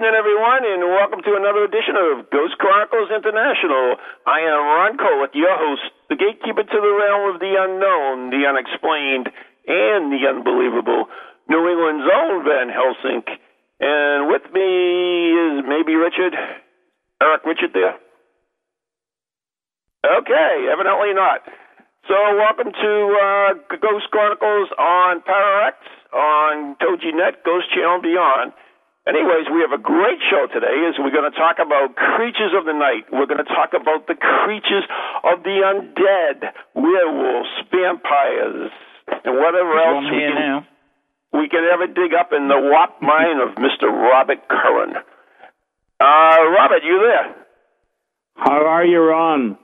evening, everyone, and welcome to another edition of Ghost Chronicles International. I am Ron Kolek, your host, the gatekeeper to the realm of the unknown, the unexplained, and the unbelievable. New England's own Van Helsing. And with me is maybe Richard. Eric Richard there? Okay, evidently not. So, welcome to uh, Ghost Chronicles on PowerX, on TogiNet, Ghost Channel, Beyond. Anyways, we have a great show today as we're going to talk about creatures of the night. We're going to talk about the creatures of the undead, werewolves, vampires, and whatever else we can, now. we can ever dig up in the wop mind of Mr. Robert Curran. Uh, Robert, you there? How are you, Ron?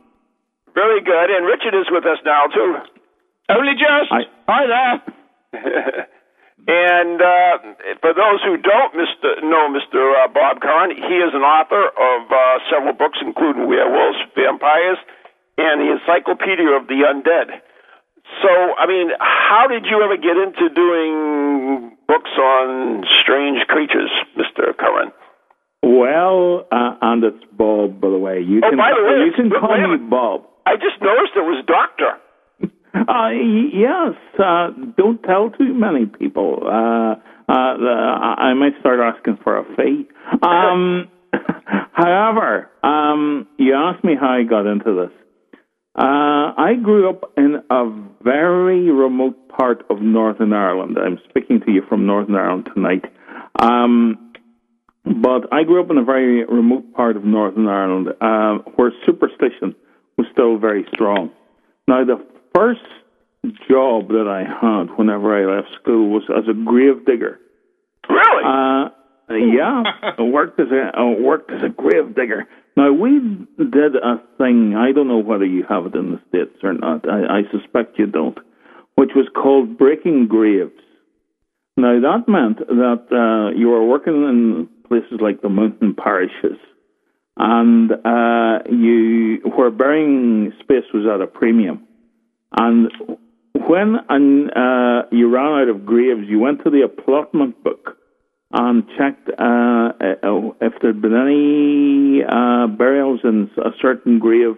Very good. And Richard is with us now, too. Only just. I- Hi there. And uh, for those who don't Mr. know Mr. Uh, Bob Curran, he is an author of uh, several books, including Werewolves, Vampires, and the Encyclopedia of the Undead. So, I mean, how did you ever get into doing books on strange creatures, Mr. Curran? Well, uh, and it's Bob, by the way. You Oh, can, by the way, you can call me. Bob. I just noticed it was Doctor. Uh, yes, uh, don't tell too many people. Uh, uh, I might start asking for a fee. Um, however, um, you asked me how I got into this. Uh, I grew up in a very remote part of Northern Ireland. I'm speaking to you from Northern Ireland tonight. Um, but I grew up in a very remote part of Northern Ireland uh, where superstition was still very strong. Now, the first job that I had whenever I left school was as a grave digger. Really? Uh, yeah, I worked as a I worked as a grave digger. Now we did a thing. I don't know whether you have it in the states or not. I, I suspect you don't, which was called breaking graves. Now that meant that uh, you were working in places like the mountain parishes, and uh, you where burying space was at a premium, and when an, uh, you ran out of graves, you went to the allotment book and checked uh, uh, if there'd been any uh, burials in a certain grave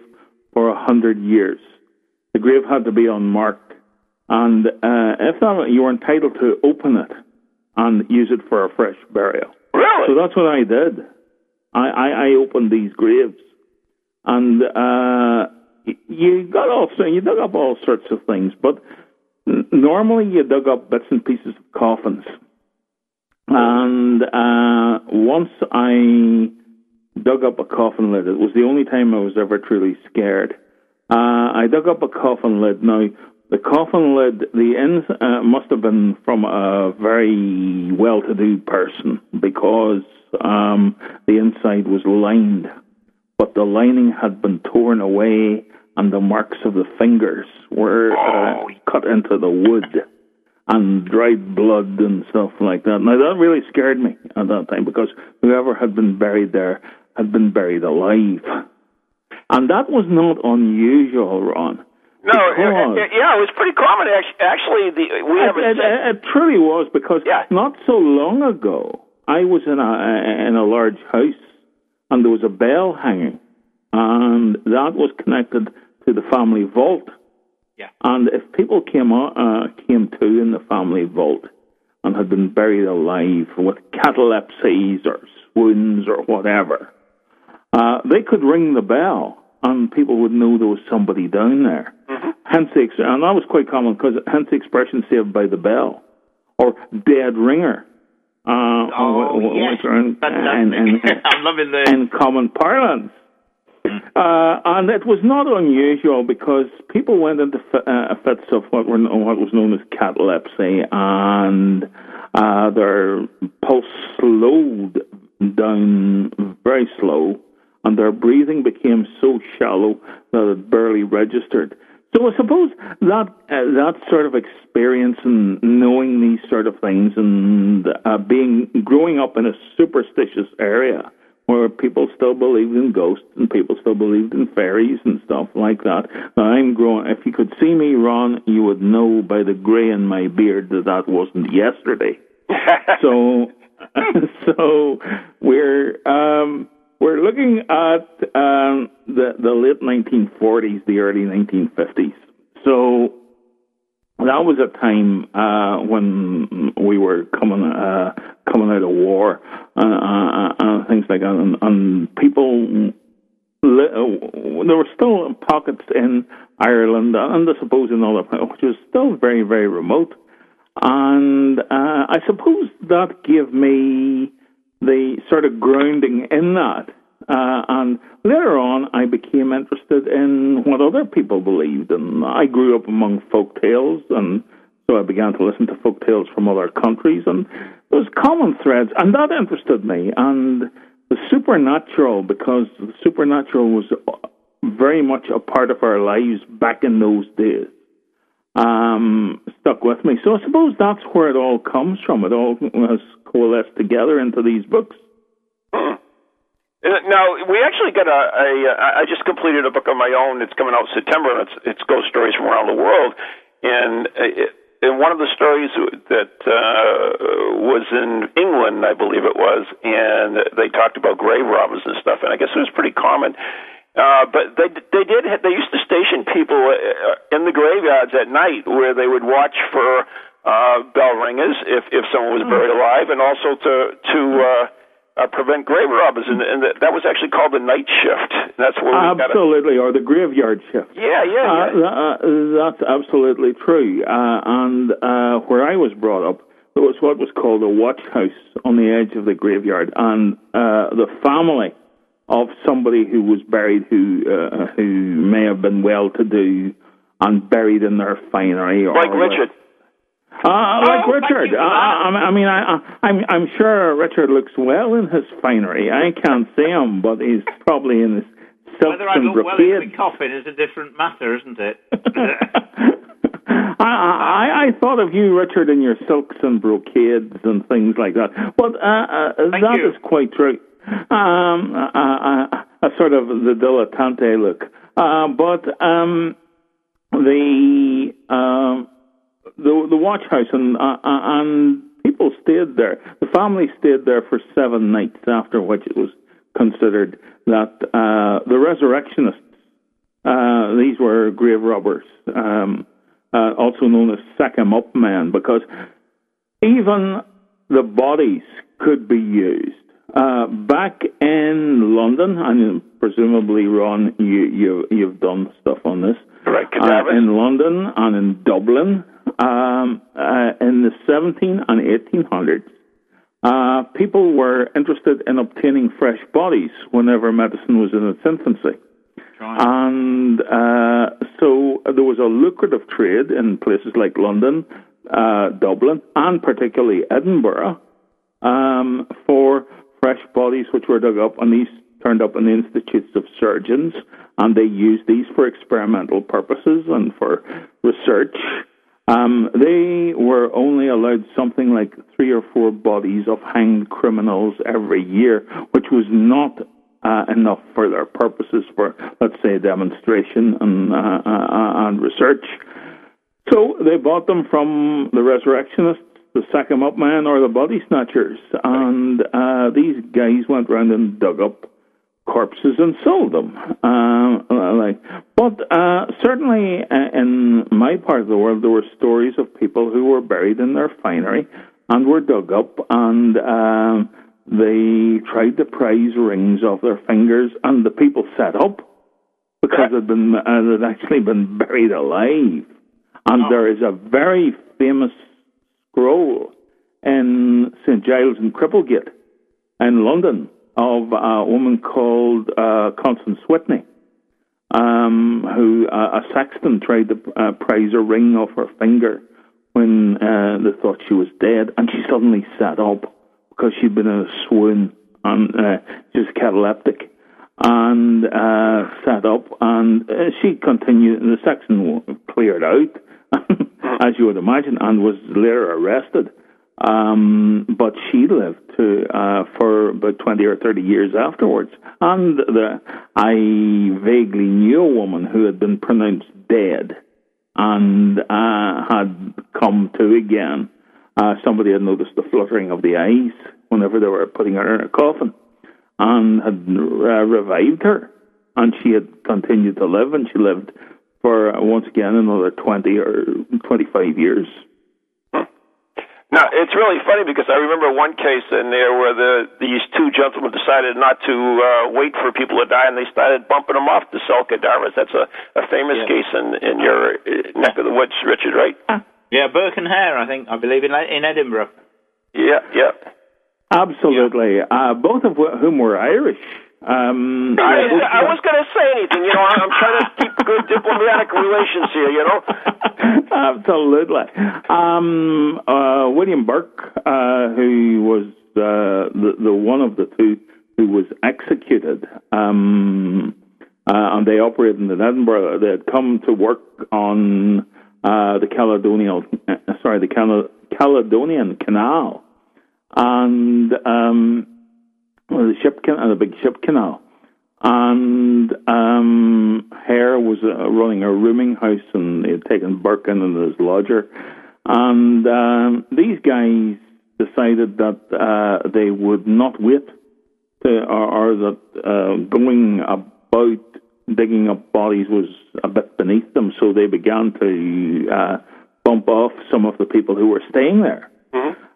for a hundred years. The grave had to be unmarked, and uh, if not, you were entitled to open it and use it for a fresh burial. really? So that's what I did. I, I, I opened these graves, and uh, you got all you dug up all sorts of things, but normally you dug up bits and pieces of coffins. And uh, once I dug up a coffin lid, it was the only time I was ever truly scared. Uh, I dug up a coffin lid. Now, the coffin lid, the ends uh, must have been from a very well-to-do person because um, the inside was lined, but the lining had been torn away, and the marks of the fingers were uh, cut into the wood and dried blood and stuff like that. Now that really scared me at that time because whoever had been buried there had been buried alive, and that was not unusual, Ron. no, yeah, it was pretty common. Actually, the, we have a it, it, it truly was because Yeah. not so long ago I was in a in a large house and there was a bell hanging and that was connected to the family vault. Yeah. And if people came uh, came to in the family vault and had been buried alive with catalepsies or swoons or whatever, uh, they could ring the bell and people would know there was somebody down there. Mm-hmm. Hence, the, and that was quite common because hence the expression "saved by the bell" or "dead ringer." Uh, Oh, wh- yes. which are in, Fantastic. in, in, I'm loving the. in common parlance. Uh, and it was not unusual because people went into f- uh, fits of what were what was known as catalepsy, and uh, their pulse slowed down very slow, and their breathing became so shallow that it barely registered. So I suppose that uh, that sort of experience and knowing these sort of things and uh, being growing up in a superstitious area where people still believed in ghosts and people still believed in fairies and stuff like that. I'm growing. If you could see me, Ron, you would know by the grey in my beard that that wasn't yesterday. so, so we're um, we're looking at um, the the late 1940s, the early 1950s. So that was a time uh, when we were coming uh, coming out of war uh, uh, and things like that, and, and people. uh, There were still pockets in Ireland and I suppose in other which was still very, very remote. And uh, I suppose that gave me the sort of grounding in that. Uh, and later on, I became interested in what other people believed. And I grew up among folk tales, and so I began to listen to folk tales from other countries. And was common threads, and that interested me. And the supernatural, because the supernatural was very much a part of our lives back in those days um, stuck with me. So I suppose that's where it all comes from. It all has coalesced together into these books. Uh, Now we actually got a, a. I just completed a book of my own. It's coming out in September. And it's it's ghost stories from around the world, and it, and one of the stories that uh, was in England, I believe it was, and they talked about grave robbers and stuff. And I guess it was pretty common. Uh, but they they did they used to station people uh, in the graveyards at night where they would watch for uh, bell ringers if if someone was buried alive, and also to to uh, uh, prevent grave robbers, and, and that was actually called the night shift. That's where we got it. Absolutely, or the graveyard shift. Yeah, yeah, Uh, yeah. uh, that's absolutely true. Uh, and uh, where I was brought up, there was what was called a watch house on the edge of the graveyard, and uh, the family of somebody who was buried, who uh, who may have been well-to-do and buried in their finery, or like Richard. Uh, like Oh, Richard. for I. I, I mean, I, I'm, I'm sure Richard looks well in his finery. I can't see him, but he's probably in his silks Whether I look well in the coffin is a different matter, isn't it? I, I, I thought of you, Richard, in your silks and brocades and things like that. But uh, uh, that you. is quite true. Um, uh, uh, a sort of the dilettante look. Uh, but um, the um, the the watch house and uh, uh, and people stayed there. The family stayed there for seven nights. After which it was considered that uh, the resurrectionists, uh, these were grave robbers, um, uh, also known as sack 'em up men, because even the bodies could be used. Uh, back in London, and presumably, Ron, you, you, you've done stuff on this. Right, Uh, in London and in Dublin um, uh, in the 17 and 1800s, uh, people were interested in obtaining fresh bodies whenever medicine was in its infancy. And uh, so there was a lucrative trade in places like London, uh, Dublin, and particularly Edinburgh um, for fresh bodies which were dug up, and these turned up in the institutes of surgeons, and they used these for experimental purposes and for research. Um, they were only allowed something like three or four bodies of hanged criminals every year, which was not uh, enough for their purposes for, let's say, demonstration and, uh, uh, and research. So they bought them from the resurrectionists, the sack 'em up man, or the body snatchers, and uh, these guys went round and dug up corpses and sold them. Uh, like, but uh, certainly uh, in my part of the world, there were stories of people who were buried in their finery and were dug up, and um, they tried to prize rings off their fingers, and the people sat up because they'd been uh, they'd actually been buried alive. And Oh. there is a very famous scroll in St Giles in Cripplegate in London of a woman called uh, Constance Whitney, um, who uh, a sexton tried to uh, prize a ring off her finger when uh, they thought she was dead, and she suddenly sat up because she'd been in a swoon and uh, was cataleptic, and uh, sat up, and she continued. The sexton cleared out, as you would imagine, and was later arrested. Um, but she lived to uh, for about twenty or thirty years afterwards, and the, I vaguely knew a woman who had been pronounced dead and uh, had come to again. Uh, somebody had noticed the fluttering of the eyes whenever they were putting her in a coffin, and had uh, revived her, and she had continued to live, and she lived for uh, once again another twenty or twenty-five years. Now it's really funny because I remember one case in there where the these two gentlemen decided not to uh, wait for people to die, and they started bumping them off to sell cadavers. That's a, a famous Yeah. case in in your uh, neck of the woods, Richard, right? Yeah, Burke and Hare, I think, I believe, in, in Edinburgh. Yeah, yeah. Absolutely, uh, both of wh- whom were Irish. Um, I, I was going to say anything, you know. I'm trying to keep good diplomatic relations here, you know. Absolutely. Um, uh, William Burke, uh, who was uh, the the one of the two who was executed, um, uh, and they operated in Edinburgh. They had come to work on uh, the Caledonian, uh, sorry, the Cal- Caledonian Canal, and um, the ship, can- uh, the big ship canal. And um, Hare was uh, running a rooming house, and he had taken Burke in as his lodger. And um, these guys decided that uh, they would not wait, to, or, or that uh, going about digging up bodies was a bit beneath them, so they began to uh, bump off some of the people who were staying there.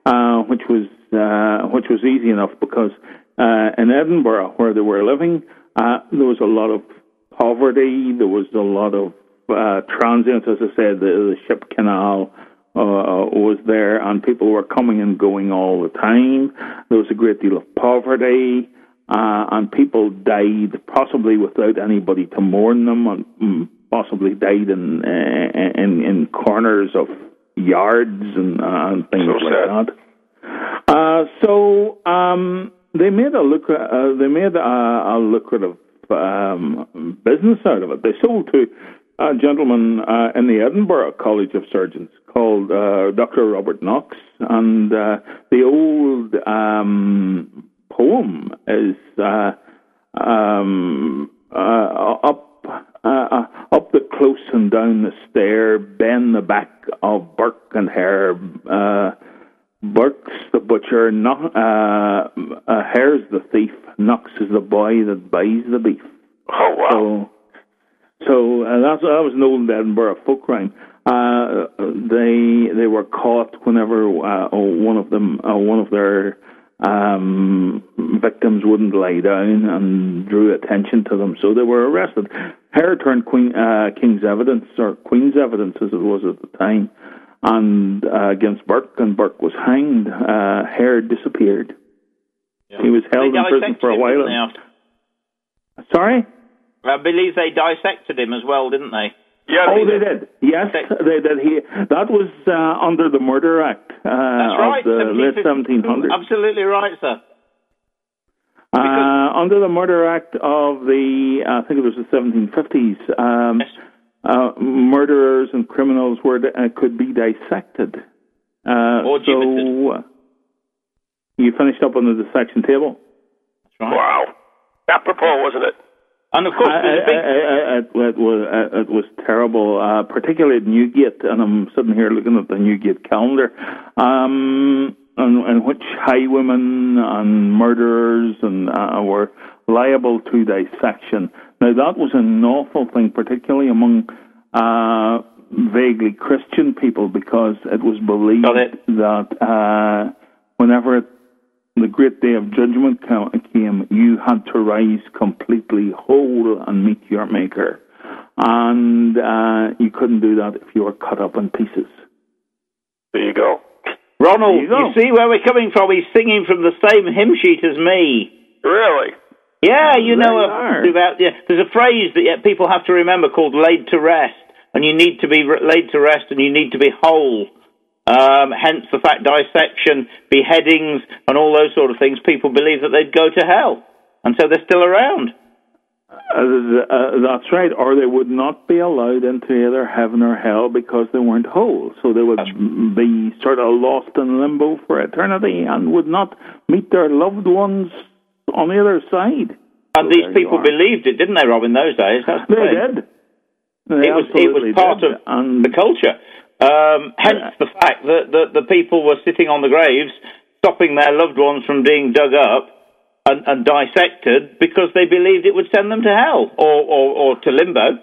Uh, which was uh, which was easy enough because uh, in Edinburgh, where they were living, uh, there was a lot of poverty. There was a lot of uh, transients, as I said. The, the ship canal uh, was there, and people were coming and going all the time. There was a great deal of poverty. Uh, and people died possibly without anybody to mourn them, and mm, possibly died in uh, in in corners of yards and, uh, and things So like sad. that. Uh, so um, they made a look. Uh, they made a, a lucrative um, business out of it. They sold to a gentleman uh, in the Edinburgh College of Surgeons called uh, Dr. Robert Knox, and uh, the old um, poem is uh, um, uh, up. Up the close and down the stair, bend the back of Burke and Hare, Burke's the butcher, no, uh, uh, Hare's the thief, Knox is the boy that buys the beef. Oh wow. So, so uh, that's, that was an old Edinburgh folk rhyme. Uh, they they were caught whenever uh, one of them uh, one of their um, victims wouldn't lie down and drew attention to them, so they were arrested. Hare turned Queen uh, King's evidence or Queen's evidence as it was at the time, and uh, against Burke, and Burke was hanged. Uh, Hare disappeared. He was held in prison for a while. didn't after- Sorry. I believe they dissected him as well, didn't they? Yeah, Oh, they they did. Yes, they did. He that was uh, under the Murder Act uh, That's right. of the late 1700s. Absolutely right, sir. Uh, under the Murder Act of the, I think it was the 1750s, um, Yes. Uh, murderers and criminals were uh, could be dissected. Uh, so uh, you finished up on the dissection table. Right. Wow. Apropos, wasn't it? And of course, I-. I- I- it, was uh, it was terrible, uh, particularly at Newgate, and I'm sitting here looking at the Newgate calendar, um, in, in which highwaymen and murderers and uh, were liable to dissection. Now, that was an awful thing, particularly among uh, vaguely Christian people, because it was believed it. that uh, whenever the great day of judgment came, you had to rise completely whole and meet your Maker. And uh, you couldn't do that if you were cut up in pieces. There you go. Ronald, There you go. you see where we're coming from? He's singing from the same hymn sheet as me. Really? Yeah, you know about yeah. There's a phrase that people have to remember called "laid to rest," and you need to be laid to rest, and you need to be whole. Um, hence the fact dissection, beheadings, and all those sort of things. People believe that they'd go to hell, and so they're still around. Uh, uh, that's right, or they would not be allowed into either heaven or hell because they weren't whole. So they would be sort of lost in limbo for eternity and would not meet their loved ones on the other side. And these people believed it, didn't they, Rob? In those days, That's the They thing. did. They It was it was part did. of and the culture. Um, hence the fact that the, the people were sitting on the graves, stopping their loved ones from being dug up and, and dissected because they believed it would send them to hell or, or, or to limbo.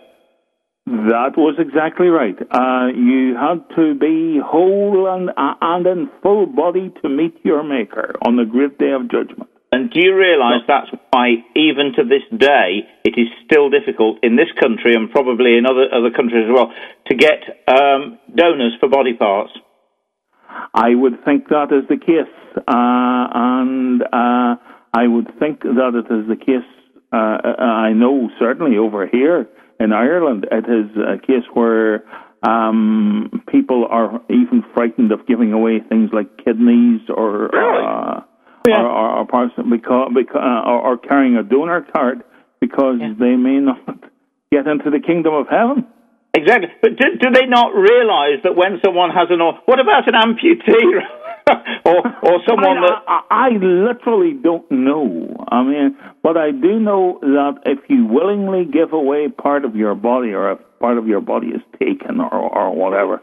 That was exactly right. Uh, you had to be whole and, uh, and in full body to meet your Maker on the great day of judgment. And do you realise that's why, even to this day, it is still difficult in this country and probably in other other countries as well to get um, donors for body parts? I would think that is the case, uh, and uh, I would think that it is the case. Uh, I know certainly over here in Ireland, it is a case where um, people are even frightened of giving away things like kidneys or Really? Uh, or, or, or, because, because, uh, or, or carrying a donor card because they may not get into the kingdom of heaven. Exactly. But do, do they not realise that when someone has an or what about an amputee or or someone I, that I, I literally don't know. I mean, but I do know that if you willingly give away part of your body, or if part of your body is taken, or or whatever,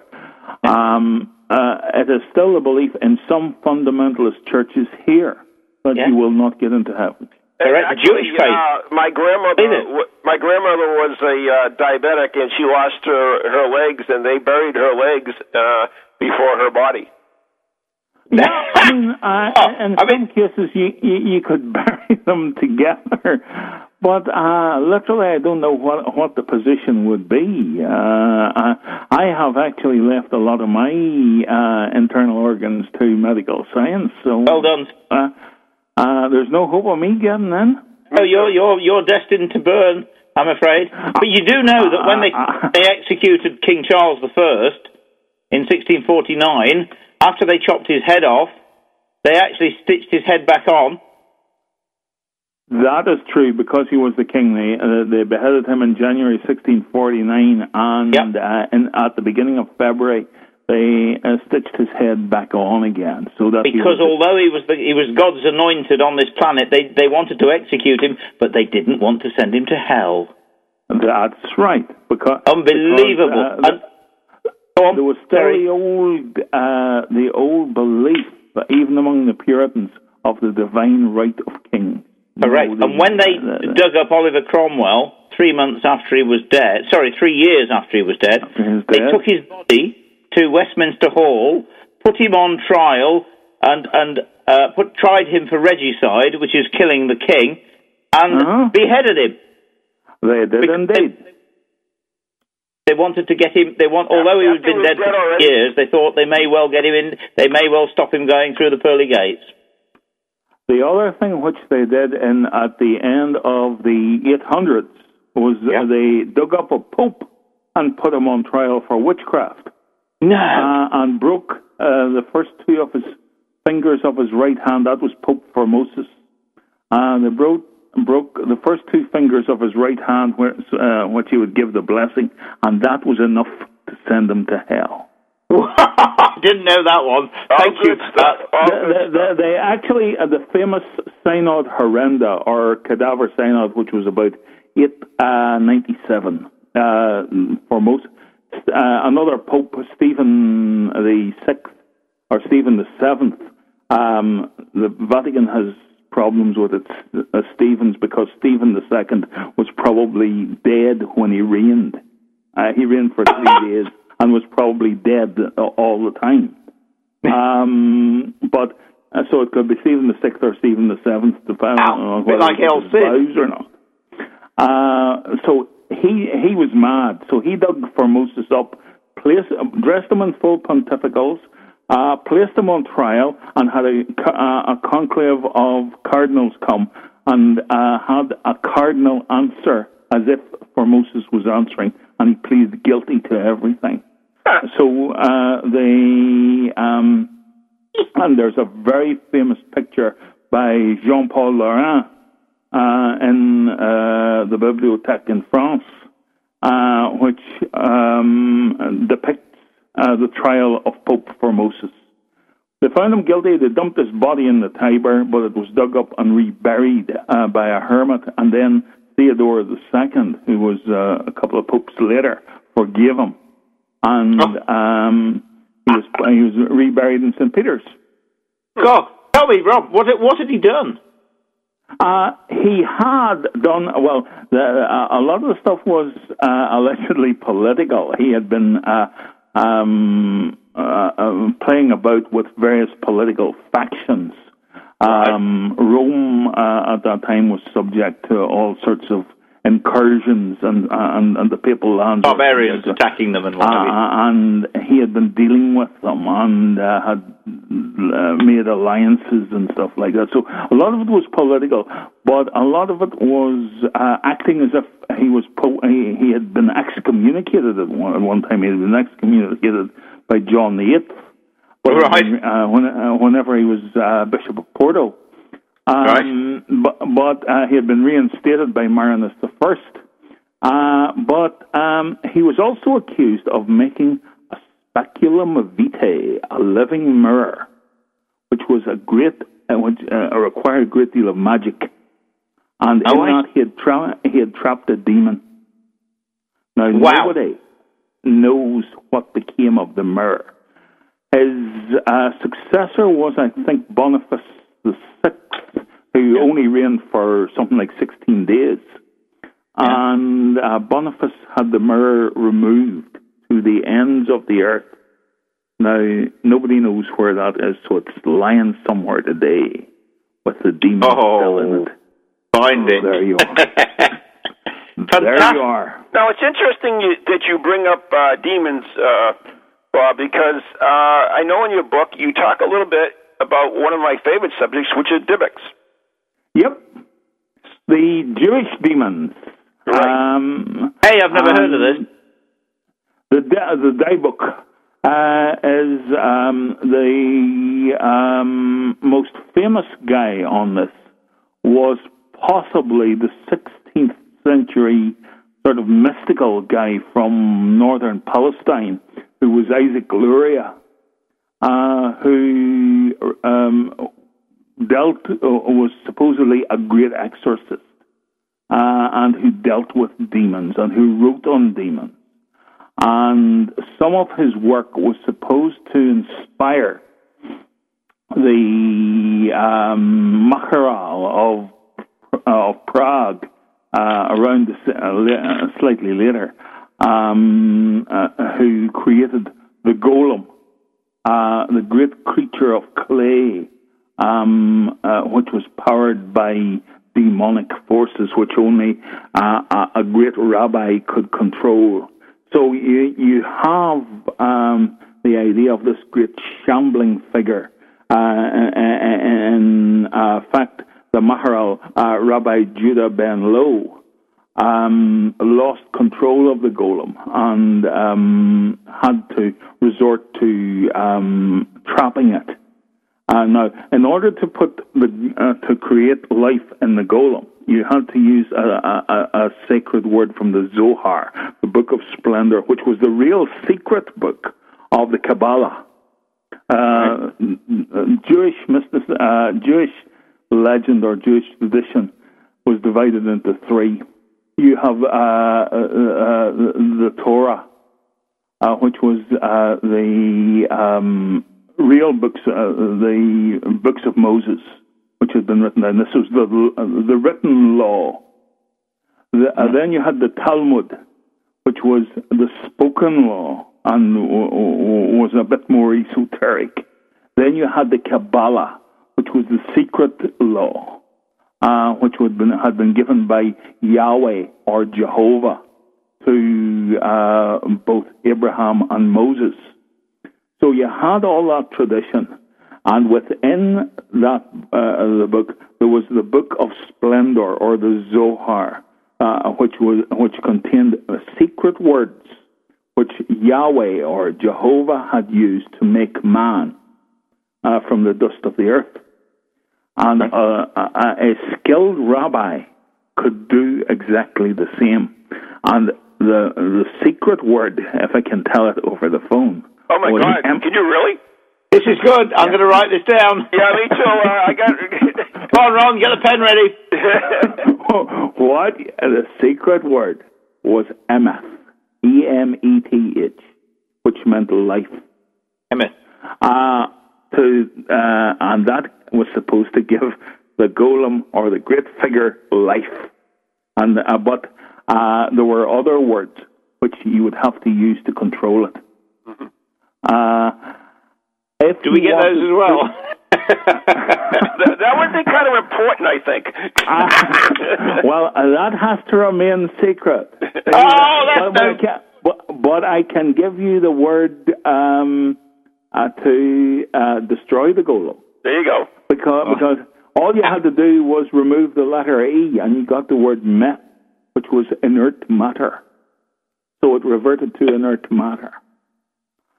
um, uh, it is still the belief in some fundamentalist churches here that Yeah. you will not get into heaven. Correct. Actually, Jewish faith. uh, my grandmother, Is it? w- my grandmother was a uh, diabetic, and she lost her her legs, and they buried her legs uh, before her body. Yeah, I mean, uh, Oh, in I some mean- cases you, you you could bury them together, but uh, literally I don't know what what the position would be. Uh, I, I have actually left a lot of my uh, internal organs to medical science, so well done. uh, uh, there's no hope of me getting in. Oh, you're you're you're destined to burn. I'm afraid. But you do know that when they they executed King Charles the First in 1649, after they chopped his head off, they actually stitched his head back on. That is true because he was the king. They uh, they beheaded him in January 1649, and Yep. uh, in, at the beginning of February they uh, stitched his head back on again, so that he Because was although he was the, he was God's anointed on this planet, they they wanted to execute him, but they didn't want to send him to hell. That's right. Because Unbelievable. because, uh, and, there was still Terry. the old uh, the old belief, even among the Puritans, of the divine right of Correct. And when they the- the- dug up Oliver Cromwell three months after he was dead, sorry, three years after he was dead, he was they took his body to Westminster Hall, put him on trial, and and uh, put tried him for regicide, which is killing the king, and Uh-huh. beheaded him. they did indeed. They wanted to get him. They want, although he had been dead dead for years, they thought they may well get him in. They may well stop him going through the pearly gates. The other thing which they did in at the end of the 800s was Yeah. they dug up a pope and put him on trial for witchcraft No. uh, and broke uh, the first two of his fingers of his right hand. That was Pope Formosus. And they broke broke the first two fingers of his right hand, where, uh, which he would give the blessing, and that was enough to send him to hell. Didn't know that one. Thank you. Uh, All The, good the, the, they actually, uh, the famous Synod Horrenda, or Cadaver Synod, which was about 897 uh, Formosus, uh, another Pope, Stephen the Sixth, or Stephen the Seventh, um, the Vatican has problems with it, uh, Stephen's, because Stephen the Second was probably dead when he reigned. Uh, he reigned for three days and was probably dead all the time. Um, but uh, so it could be Stephen the Sixth or Stephen the Seventh, depending on whether like El Cid. or not. Uh, so he he was mad. So he dug Formosus up, placed, dressed him in full pontificals, uh, placed him on trial, and had a, uh, a conclave of cardinals come and uh, had a cardinal answer as if Formosus was answering, and he pleaded guilty to everything. So uh, they um, and there's a very famous picture by Jean Paul Laurens uh, in uh, the Bibliothèque in France, uh, which um, depicts uh, the trial of Pope Formosus. They found him guilty. They dumped his body in the Tiber, but it was dug up and reburied uh, by a hermit. And then Theodore II, who was uh, a couple of popes later, forgave him and oh. um, he was he was reburied in St. Peter's. God, tell me, Rob, what what had he done? Uh, he had done well. The, uh, a lot of the stuff was uh, allegedly political. He had been uh, um, uh, um, playing about with various political factions. Um, Rome uh, at that time was subject to all sorts of incursions and and, and the papal lands. Barbarians attacking them and what uh, And he had been dealing with them and uh, had uh, made alliances and stuff like that. So a lot of it was political, but a lot of it was uh, acting as if he was po- he, he had been excommunicated at one, at one time. He had been excommunicated by John the Eighth. Right. Uh, when, uh, whenever he was uh, Bishop of Porto. Um, right. But, but uh, he had been reinstated by Marinus the First. Uh, but um, he was also accused of making a speculum vitae, a living mirror, which was a great, uh, which uh, required a great deal of magic. And oh, in that he had, tra- he had trapped a demon. Now wow. nobody knows what became of the mirror. His uh, successor was, I think, Boniface the Sixth, yeah. only reigned for something like 16 days. Yeah. And uh, Boniface had the mirror removed to the ends of the earth. Now, nobody knows where that is, so it's lying somewhere today with the demon oh, still in it. Find it. There you are. there you are. Now, it's interesting you, that you bring up uh, demons, uh, Bob, because uh, I know in your book you talk a little bit about one of my favorite subjects, which is Dybbuk's. Yep. The Jewish demons. Right. Um, hey, I've never um, heard of this. The, the Dybbuk uh, is um, the um, most famous guy on this was possibly the 16th century sort of mystical guy from northern Palestine who was Isaac Luria, uh, who um, dealt uh, was supposedly a great exorcist uh, and who dealt with demons and who wrote on demons. And some of his work was supposed to inspire the um, Maharal of, of Prague uh, around the, uh, slightly later, um, uh, who created the golem, uh, the great creature of clay um, uh, which was powered by demonic forces, which only uh, a, great rabbi could control. So you, you have um, the idea of this great shambling figure. Uh, in uh, fact, the Maharal, uh, Rabbi Judah ben Loew, um, lost control of the golem and um, had to resort to um, trapping it. Uh, now, in order to put the uh, to create life in the golem, you had to use a, a, a, sacred word from the Zohar, the Book of Splendor, which was the real secret book of the Kabbalah. Uh, Jewish uh, Jewish legend or Jewish tradition was divided into three. You have uh, uh, the Torah, which was the um, real books, uh, the books of Moses, which had been written and This was the the written law. The, uh, then you had the Talmud, which was the spoken law and w- w- was a bit more esoteric. Then you had the Kabbalah, which was the secret law, uh, which had been, had been given by Yahweh or Jehovah to uh, both Abraham and Moses. So you had all that tradition, and within that uh, the book there was the Book of Splendor or the Zohar, uh, which was which contained secret words which Yahweh or Jehovah had used to make man uh, from the dust of the earth. And uh, a, a skilled rabbi could do exactly the same. And the the secret word, if I can tell it over the phone. Oh my God! em- Can you really? This is good. I'm going to write this down. Yeah, me too. Uh, I got. Come on, Ron, get a pen ready. what the secret word was emeth, E M E T H, which meant life. Emmett. Uh, to uh, and that was supposed to give the golem or the great figure life. And uh, but uh, there were other words which you would have to use to control it. Uh, if Do we get those as well? that, would be kind of important, I think. to- well, uh, that has to remain secret. oh, that's but, but, I no. can, but, but I can give you the word um, uh, to uh, destroy the golem. there you go. Because, because all you had to do was remove the letter E and you got the word met, which was inert matter. So it reverted to inert matter.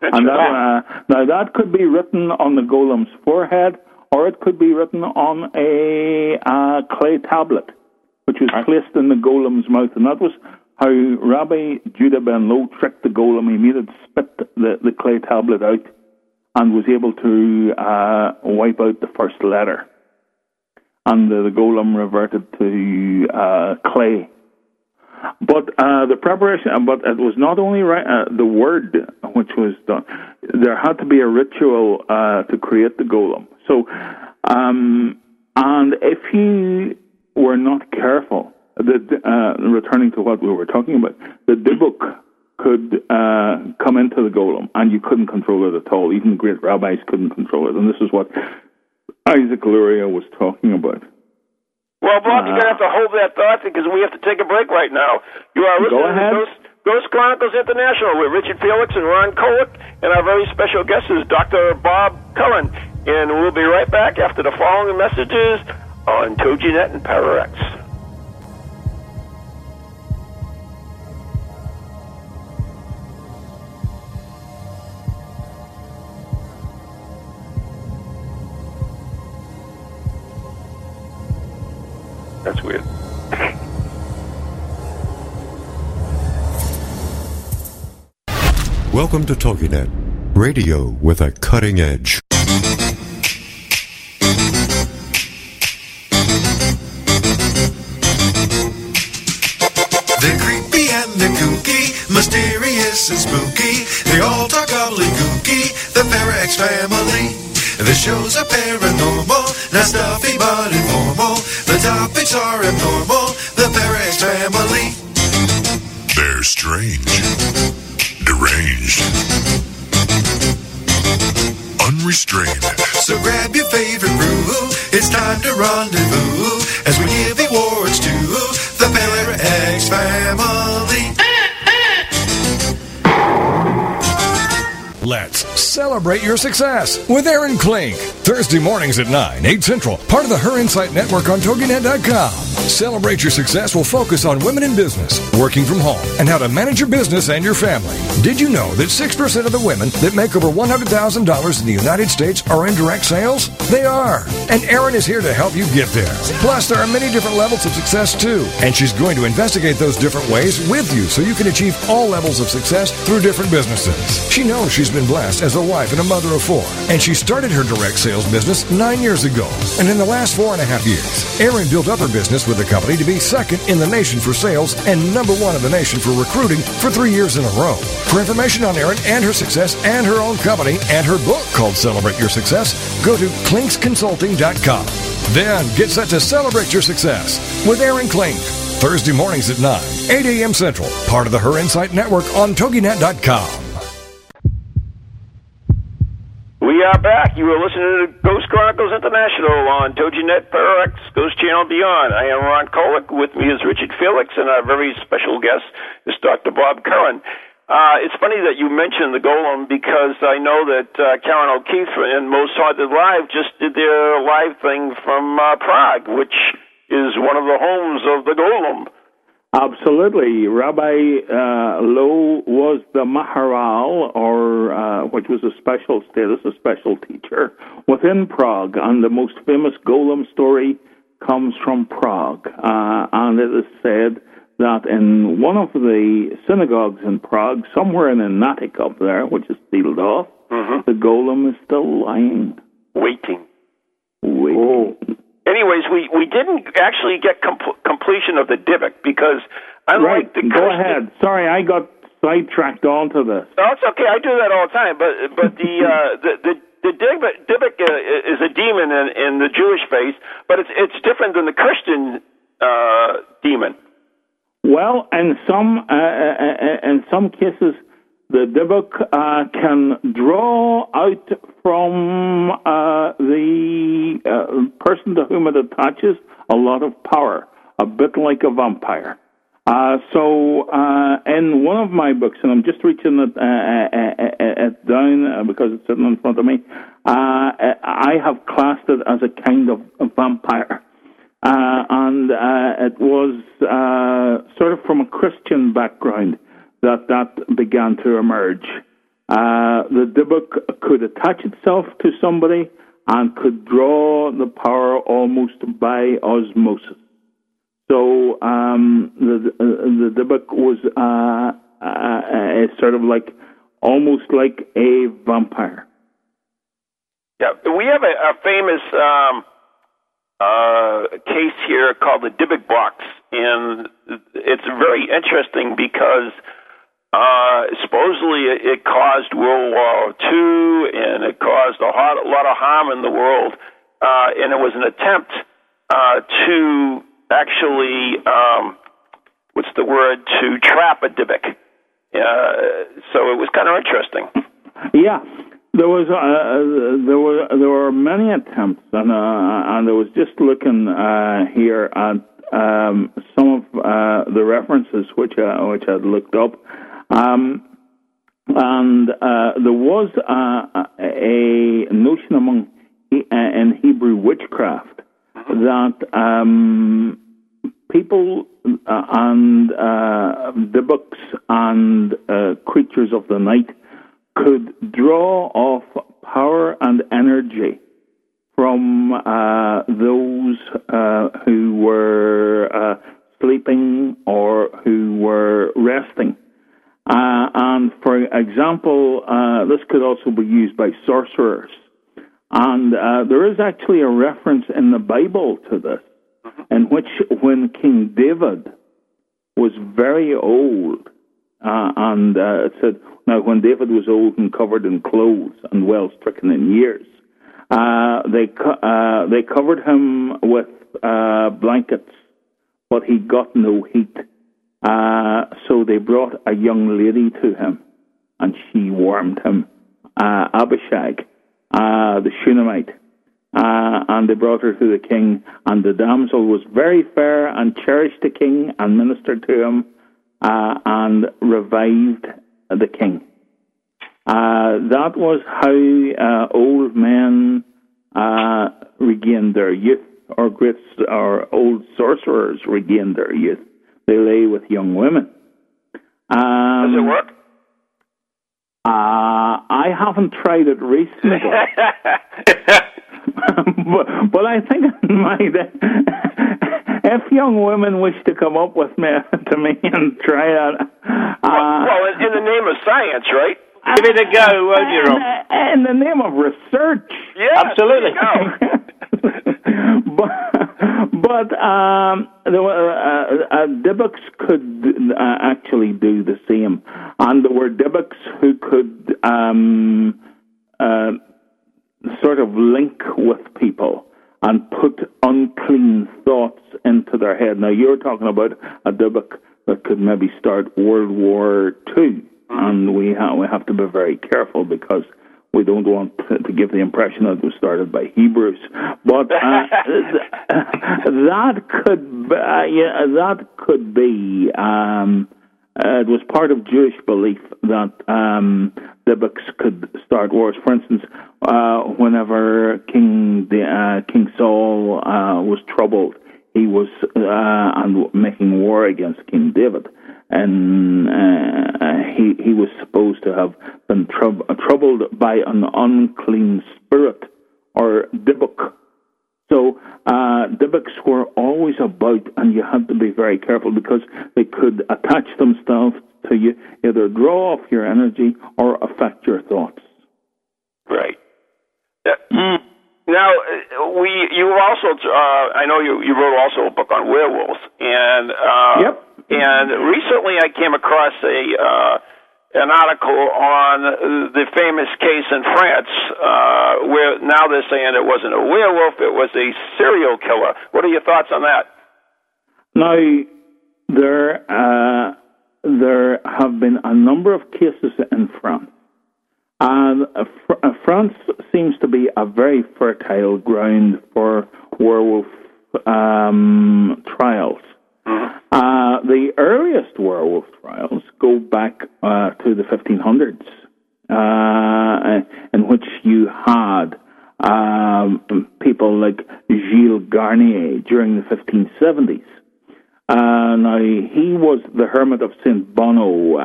And that, uh, now that could be written on the golem's forehead or it could be written on a uh, clay tablet, which was placed in the golem's mouth. And that was how Rabbi Judah ben Loew tricked the golem. He made it spit the, the clay tablet out and was able to uh, wipe out the first letter. And the, the golem reverted to uh, clay. But uh, the preparation, but it was not only right, uh, the word which was done. There had to be a ritual uh, to create the golem. So, um, and if you were not careful, the, uh, returning to what we were talking about, the Dybbuk could uh, come into the golem, and you couldn't control it at all. Even great rabbis couldn't control it, and this is what Isaac Luria was talking about. Well, Bob, you're gonna have to hold that thought because we have to take a break right now. You are listening to Ghost, Ghost Chronicles International with Richard Felix and Ron Kolek, and our very special guest is Dr. Bob Cullen. And we'll be right back after the following messages on TogiNet and PowerX. That's weird. Welcome to TogiNet, radio with a cutting edge. Your success with Erin Klink. Thursday mornings at 9, 8 Central, part of the Her Insight Network on TogiNet.com. Celebrate your success will focus on women in business, working from home, and how to manage your business and your family. Did you know that 6% of the women that make over $100,000 in the United States are in direct sales? They are. And Erin is here to help you get there. Plus, there are many different levels of success too. And she's going to investigate those different ways with you so you can achieve all levels of success through different businesses. She knows she's been blessed as a wife and a mother of four. And she started her direct sales business nine years ago. And in the last four and a half years, Erin built up her business with the company to be second in the nation for sales and number one in the nation for recruiting for three years in a row. For information on Erin and her success and her own company and her book called Celebrate Your Success, go to clinksconsulting.com. Then get set to celebrate your success with Erin Klink. Thursday mornings at 9, 8 a.m. Central, part of the Her Insight Network on TogiNet.com. We are back. You are listening to Ghost Chronicles International on TogiNet, Pararex, Ghost Channel Beyond. I am Ron Kolek. With me is Richard Felix, and our very special guest is Dr. Bob Curran. Uh, it's funny that you mentioned the Golem because I know that uh, Karen O'Keefe and Most Haunted Live just did their live thing from uh, Prague, which is one of the homes of the Golem. Absolutely. Rabbi uh, Loew was the Maharal, or uh, which was a special status, a special teacher within Prague, and the most famous golem story comes from Prague. Uh, and it is said that in one of the synagogues in Prague, somewhere in an attic up there, which is sealed off, the golem is still lying, Waiting. waiting. Anyways, we, we didn't actually get com- completion of the Dybbuk because unlike Right, the go ahead. Sorry, I got sidetracked onto this. No, it's okay. I do that all the time. But but the uh, the the the Dybbuk, Dybbuk uh, is a demon in, in the Jewish faith, but it's it's different than the Christian uh, demon. Well, in some uh, uh, in some cases, the Dybbuk uh, can draw out from uh, the uh, person to whom it attaches a lot of power, a bit like a vampire. Uh, so, uh, in one of my books, and I'm just reaching it, uh, uh, uh, uh, down uh, because it's sitting in front of me, uh, I have classed it as a kind of vampire. Uh, and uh, it was uh, sort of from a Christian background that that began to emerge. Uh, the Dybbuk could attach itself to somebody and could draw the power almost by osmosis. So um, the uh, the Dybbuk was uh, sort of like almost like a vampire. Yeah, we have a, a famous um, uh, case here called the Dybbuk box, and it's very interesting because uh, supposedly it, it caused World War II and it caused a, hot, a lot of harm in the world, uh, and it was an attempt uh, to actually, um, what's the word, to trap a Dybbuk. Uh, so it was kind of interesting. Yeah, there was uh, there were there were many attempts, and uh, and I was just looking uh, here at um, some of uh, the references which uh, which I'd looked up, um, and uh, there was uh, a notion among uh, in Hebrew witchcraft that um, people uh, and uh, the books and uh, creatures of the night could draw off power and energy from uh, those uh, who were uh, sleeping or who were resting. Uh, and for example, uh, this could also be used by sorcerers. And uh, there is actually a reference in the Bible to this, in which when King David was very old, uh, and uh, it said, now when David was old and covered in clothes and well stricken in years, uh, they co- uh, they covered him with uh, blankets, but he got no heat. Uh, so they brought a young lady to him, and she warmed him, Abishag, the Shunammite. And they brought her to the king, and the damsel was very fair and cherished the king and ministered to him uh, and revived the king. Uh, that was how uh, old men uh, regained their youth, or great or old sorcerers regained their youth. They lay with young women. Um, Does it work? Uh, I haven't tried it recently, but, but I think I might. if young women wish to come up with me to me and try it, uh, well, in, in the name of science, right? Give it a go, won't you, Rob? in the name of research. Yeah, Absolutely. there you go. but, but um, there were, uh, uh, Dybbuk's could uh, actually do the same, and there were Dybbuk's who could um, uh, sort of link with people and put unclean thoughts into their head. Now you're talking about a Dybbuk that could maybe start World War Two, and we ha- we have to be very careful because we don't want to give the impression that it was started by Hebrews, but uh, that could uh, yeah, that could be. Um, uh, it was part of Jewish belief that um, books could start wars. For instance, uh, whenever King uh, King Saul uh, was troubled, he was uh, making war against King David, and uh, he he was supposed to have been trub- troubled by an unclean spirit or Dybbuk. So uh, Dybbuk's were always about, and you had to be very careful because they could attach themselves to you, either draw off your energy or affect your thoughts. Right. Uh, now, uh, we you also uh, I know you you wrote also a book on werewolves, and uh, yep. And recently, I came across a uh, an article on the famous case in France, uh, where now they're saying it wasn't a werewolf; it was a serial killer. What are your thoughts on that? Now, there uh, there have been a number of cases in France and uh, uh, France seems to be a very fertile ground for werewolf um, trials. Uh, the earliest werewolf trials go back uh, to the 1500s, uh, in which you had um, people like Gilles Garnier during the 1570s. Uh, now, he was the hermit of St. Bonnot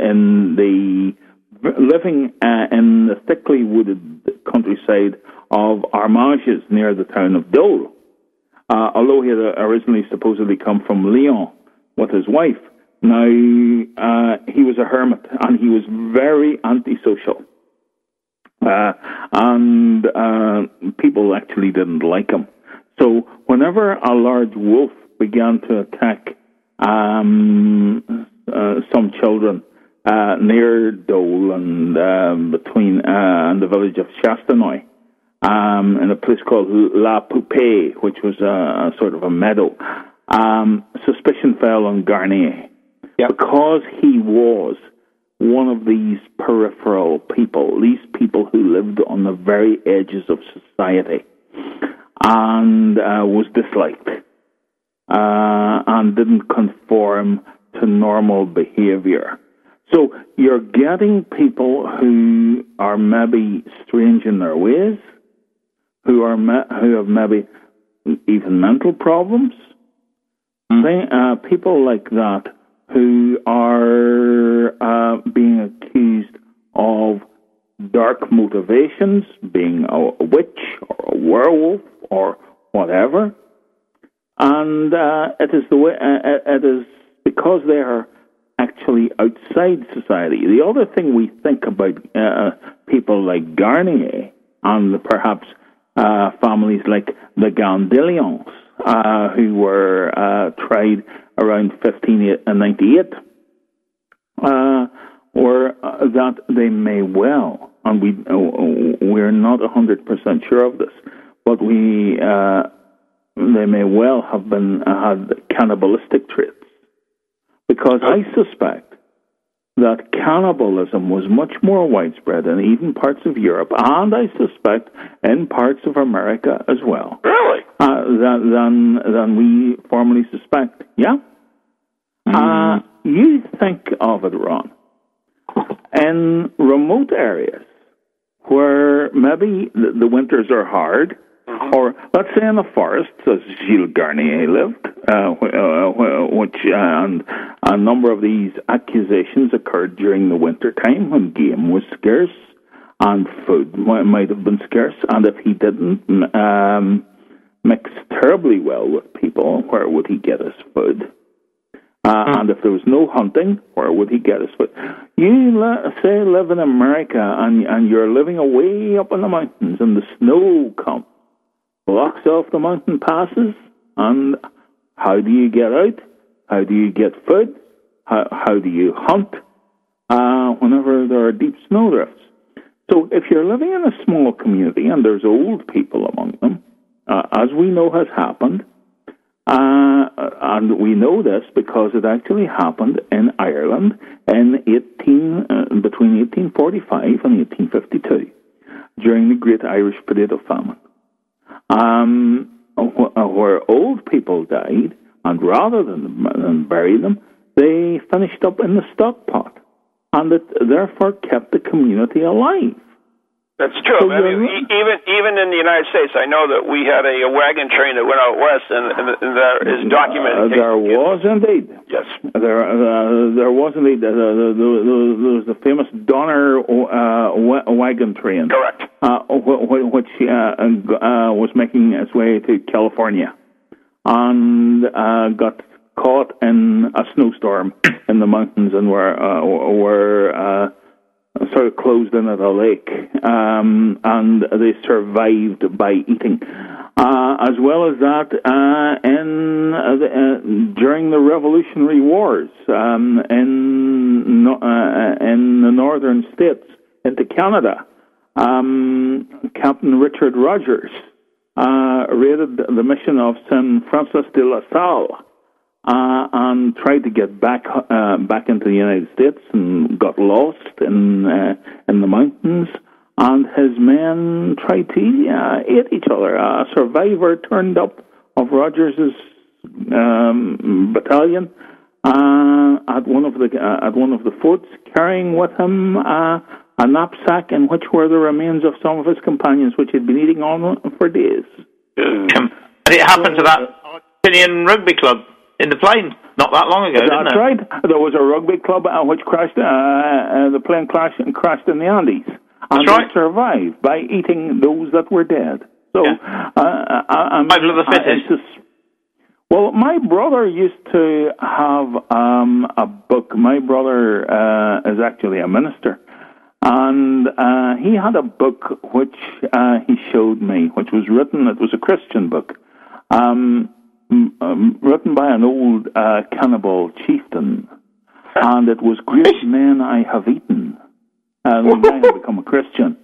in the living uh, in the thickly wooded countryside of Armages near the town of Dole. Uh, although he had originally supposedly come from Lyon with his wife, now uh, he was a hermit and he was very antisocial. Uh, and uh, people actually didn't like him. So whenever a large wolf began to attack um, uh, some children, uh, near Dole and between and the village of Chastenoy, um, in a place called La Poupée, which was a, a sort of a meadow. Um, suspicion fell on Garnier yep. because he was one of these peripheral people, these people who lived on the very edges of society, and uh, was disliked uh, and didn't conform to normal behavior. So you're getting people who are maybe strange in their ways, who are who have maybe even mental problems. Mm. They, uh, people like that who are uh, being accused of dark motivations, being a, witch or a werewolf or whatever, and uh, it is the way uh, it is because they are actually outside society. The other thing we think about uh, people like Garnier and perhaps uh, families like the Gandillons, uh, who were uh, tried around 1598, uh, or uh, that they may well, and we we're not 100% sure of this, but we they may well have been had cannibalistic traits. Because I suspect that cannibalism was much more widespread in even parts of Europe, and I suspect in parts of America as well. Really? Uh, than, than, than we formerly suspect. Yeah? Mm. Uh, you think of it, Ron. In remote areas where maybe the, the winters are hard, Mm-hmm. Or let's say in the forests, as Gilles Garnier lived, uh, uh which uh, and a number of these accusations occurred during the winter time when game was scarce and food might have been scarce, and if he didn't um, mix terribly well with people, where would he get his food? Uh, mm. And if there was no hunting, where would he get his food? You say live in America and and you're living away up in the mountains, and the snow comes blocks off the mountain passes, and how do you get out? How do you get food? How, how do you hunt uh, whenever there are deep snowdrifts? So if you're living in a small community and there's old people among them, uh, as we know has happened, uh, and we know this because it actually happened in Ireland in 18, uh, between 1845 and 1852 during the Great Irish Potato Famine, um, where old people died, and rather than, than bury them, they finished up in the stock pot, and it therefore kept the community alive. That's true. So I mean, even even in the United States, I know that we had a, wagon train that went out west, and, and, and there is documented. Uh, there was indeed. Yes. There, uh, there was indeed. Uh, the, the, the, there was the famous Donner uh, wagon train. Correct. Uh, wh- wh- which uh, uh, was making its way to California, and uh, got caught in a snowstorm in the mountains, and were uh, were uh, sort of closed in at a lake, um, and they survived by eating. Uh, as well as that, uh, in the, during the Revolutionary Wars um, in no, in the northern states into Canada, um, Captain Richard Rogers uh, raided the mission of Saint Francis de la Salle uh, and tried to get back uh, back into the United States and got lost in uh, in the mountains. And his men tried to uh, eat each other. A survivor turned up of Rogers's um, battalion uh, at one of the uh, at one of the forts, carrying with him uh, a knapsack in which were the remains of some of his companions, which he'd been eating on for days. And it happened to that Argentinian rugby club in the plane not that long ago, didn't That's right. There was a rugby club uh, which crashed. Uh, uh, the plane crashed and crashed in the Andes, and That's right. they survived by eating those that were dead. So, uh, uh, I, I'm, of the I- fittest. it's well, my brother used to have um, a book. My brother uh, is actually a minister, and uh, he had a book which uh, he showed me, which was written. It was a Christian book, um, m- um, written by an old uh, cannibal chieftain, and it was "Great men I have eaten." Uh, when I had become a Christian,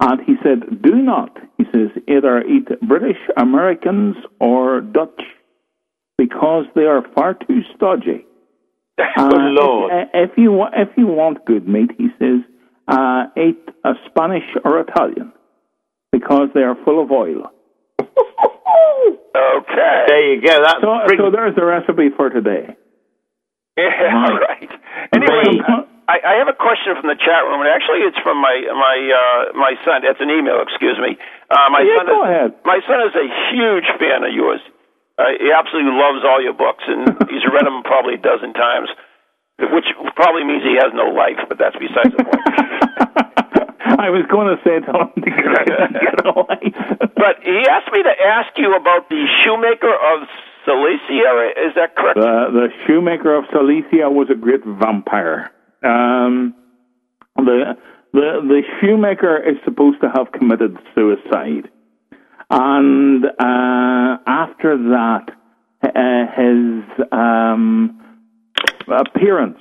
and he said, "Do not," he says, "either eat British, Americans, or Dutch, because they are far too stodgy." Uh, Good Lord. If, if you if you want good meat, he says, uh, eat a Spanish or Italian because they are full of oil. Okay. There you go. That's So, pretty- so there's the recipe for today. Yeah, right. Anyway, I, I have a question from the chat room, and actually, it's from my my uh, my son. It's an email, excuse me. Uh, my Yeah, son go is, ahead. My son is a huge fan of yours. Uh, he absolutely loves all your books, and he's read them probably a dozen times, which probably means he has no life. But that's besides the point. I was going to say tell him to get get away. but he asked me to ask you about the shoemaker of Silesia. Is that correct? The, the shoemaker of Silesia was a great vampire. Um, the, the, the shoemaker is supposed to have committed suicide. And uh, after that, uh, his um, appearance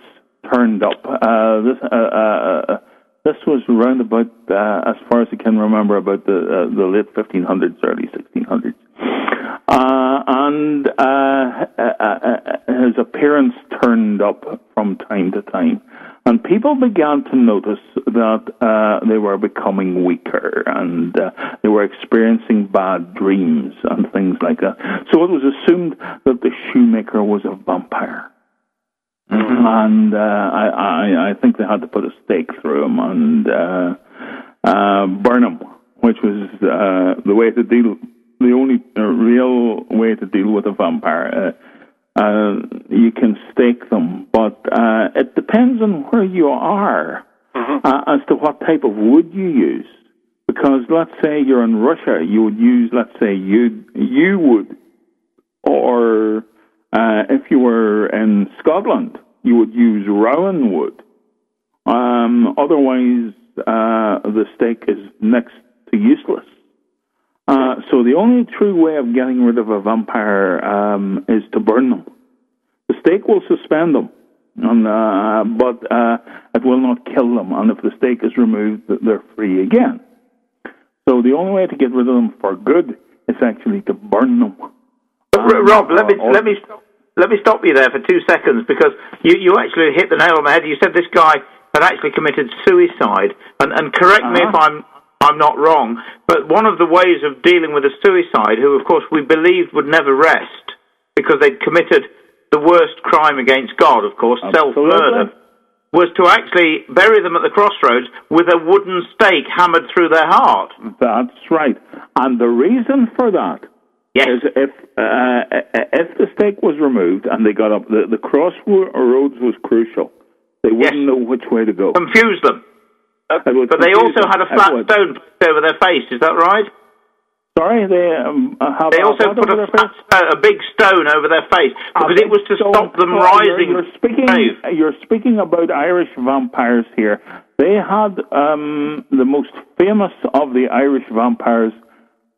turned up. Uh, this, uh, uh, uh, this was round about, uh, as far as I can remember, about the, uh, the late 1500s, early 1600s. Uh, and uh, uh, uh, his appearance turned up from time to time. And people began to notice that they were becoming weaker and they were experiencing bad dreams and things like that. So it was assumed that the shoemaker was a vampire. And uh, I, I, I think they had to put a stake through him and uh, uh, burn him, which was uh, the way to deal, the only uh, real way to deal with a vampire. Uh, uh, you can stake them, but uh, it depends on where you are uh, as to what type of wood you use. Because let's say you're in Russia, you would use, let's say, you you would, or uh, if you were in Scotland, you would use rowan wood. Um, otherwise, uh, the stake is next to useless. Uh, so the only true way of getting rid of a vampire um, is to burn them. The stake will suspend them, and, uh, but uh, it will not kill them. And if the stake is removed, they're free again. So the only way to get rid of them for good is actually to burn them. Rob, let me let me let me stop you there for two seconds because you, you actually hit the nail on the head. You said this guy had actually committed suicide, and, and correct me if uh-huh. I'm I'm not wrong, but one of the ways of dealing with a suicide, who of course we believed would never rest because they'd committed the worst crime against God, of course, self murder, was to actually bury them at the crossroads with a wooden stake hammered through their heart. That's right. And the reason for that is if uh, if the stake was removed and they got up, the, the crossroads was crucial. They wouldn't know which way to go. Confuse them. Would But they also them. had a flat stone over their face. Is that right? Sorry, they um, have They a- also put a, flat, a big stone over their face because it was to stop them rising. You're, you're speaking. You're speaking about Irish vampires here. They had um, the most famous of the Irish vampires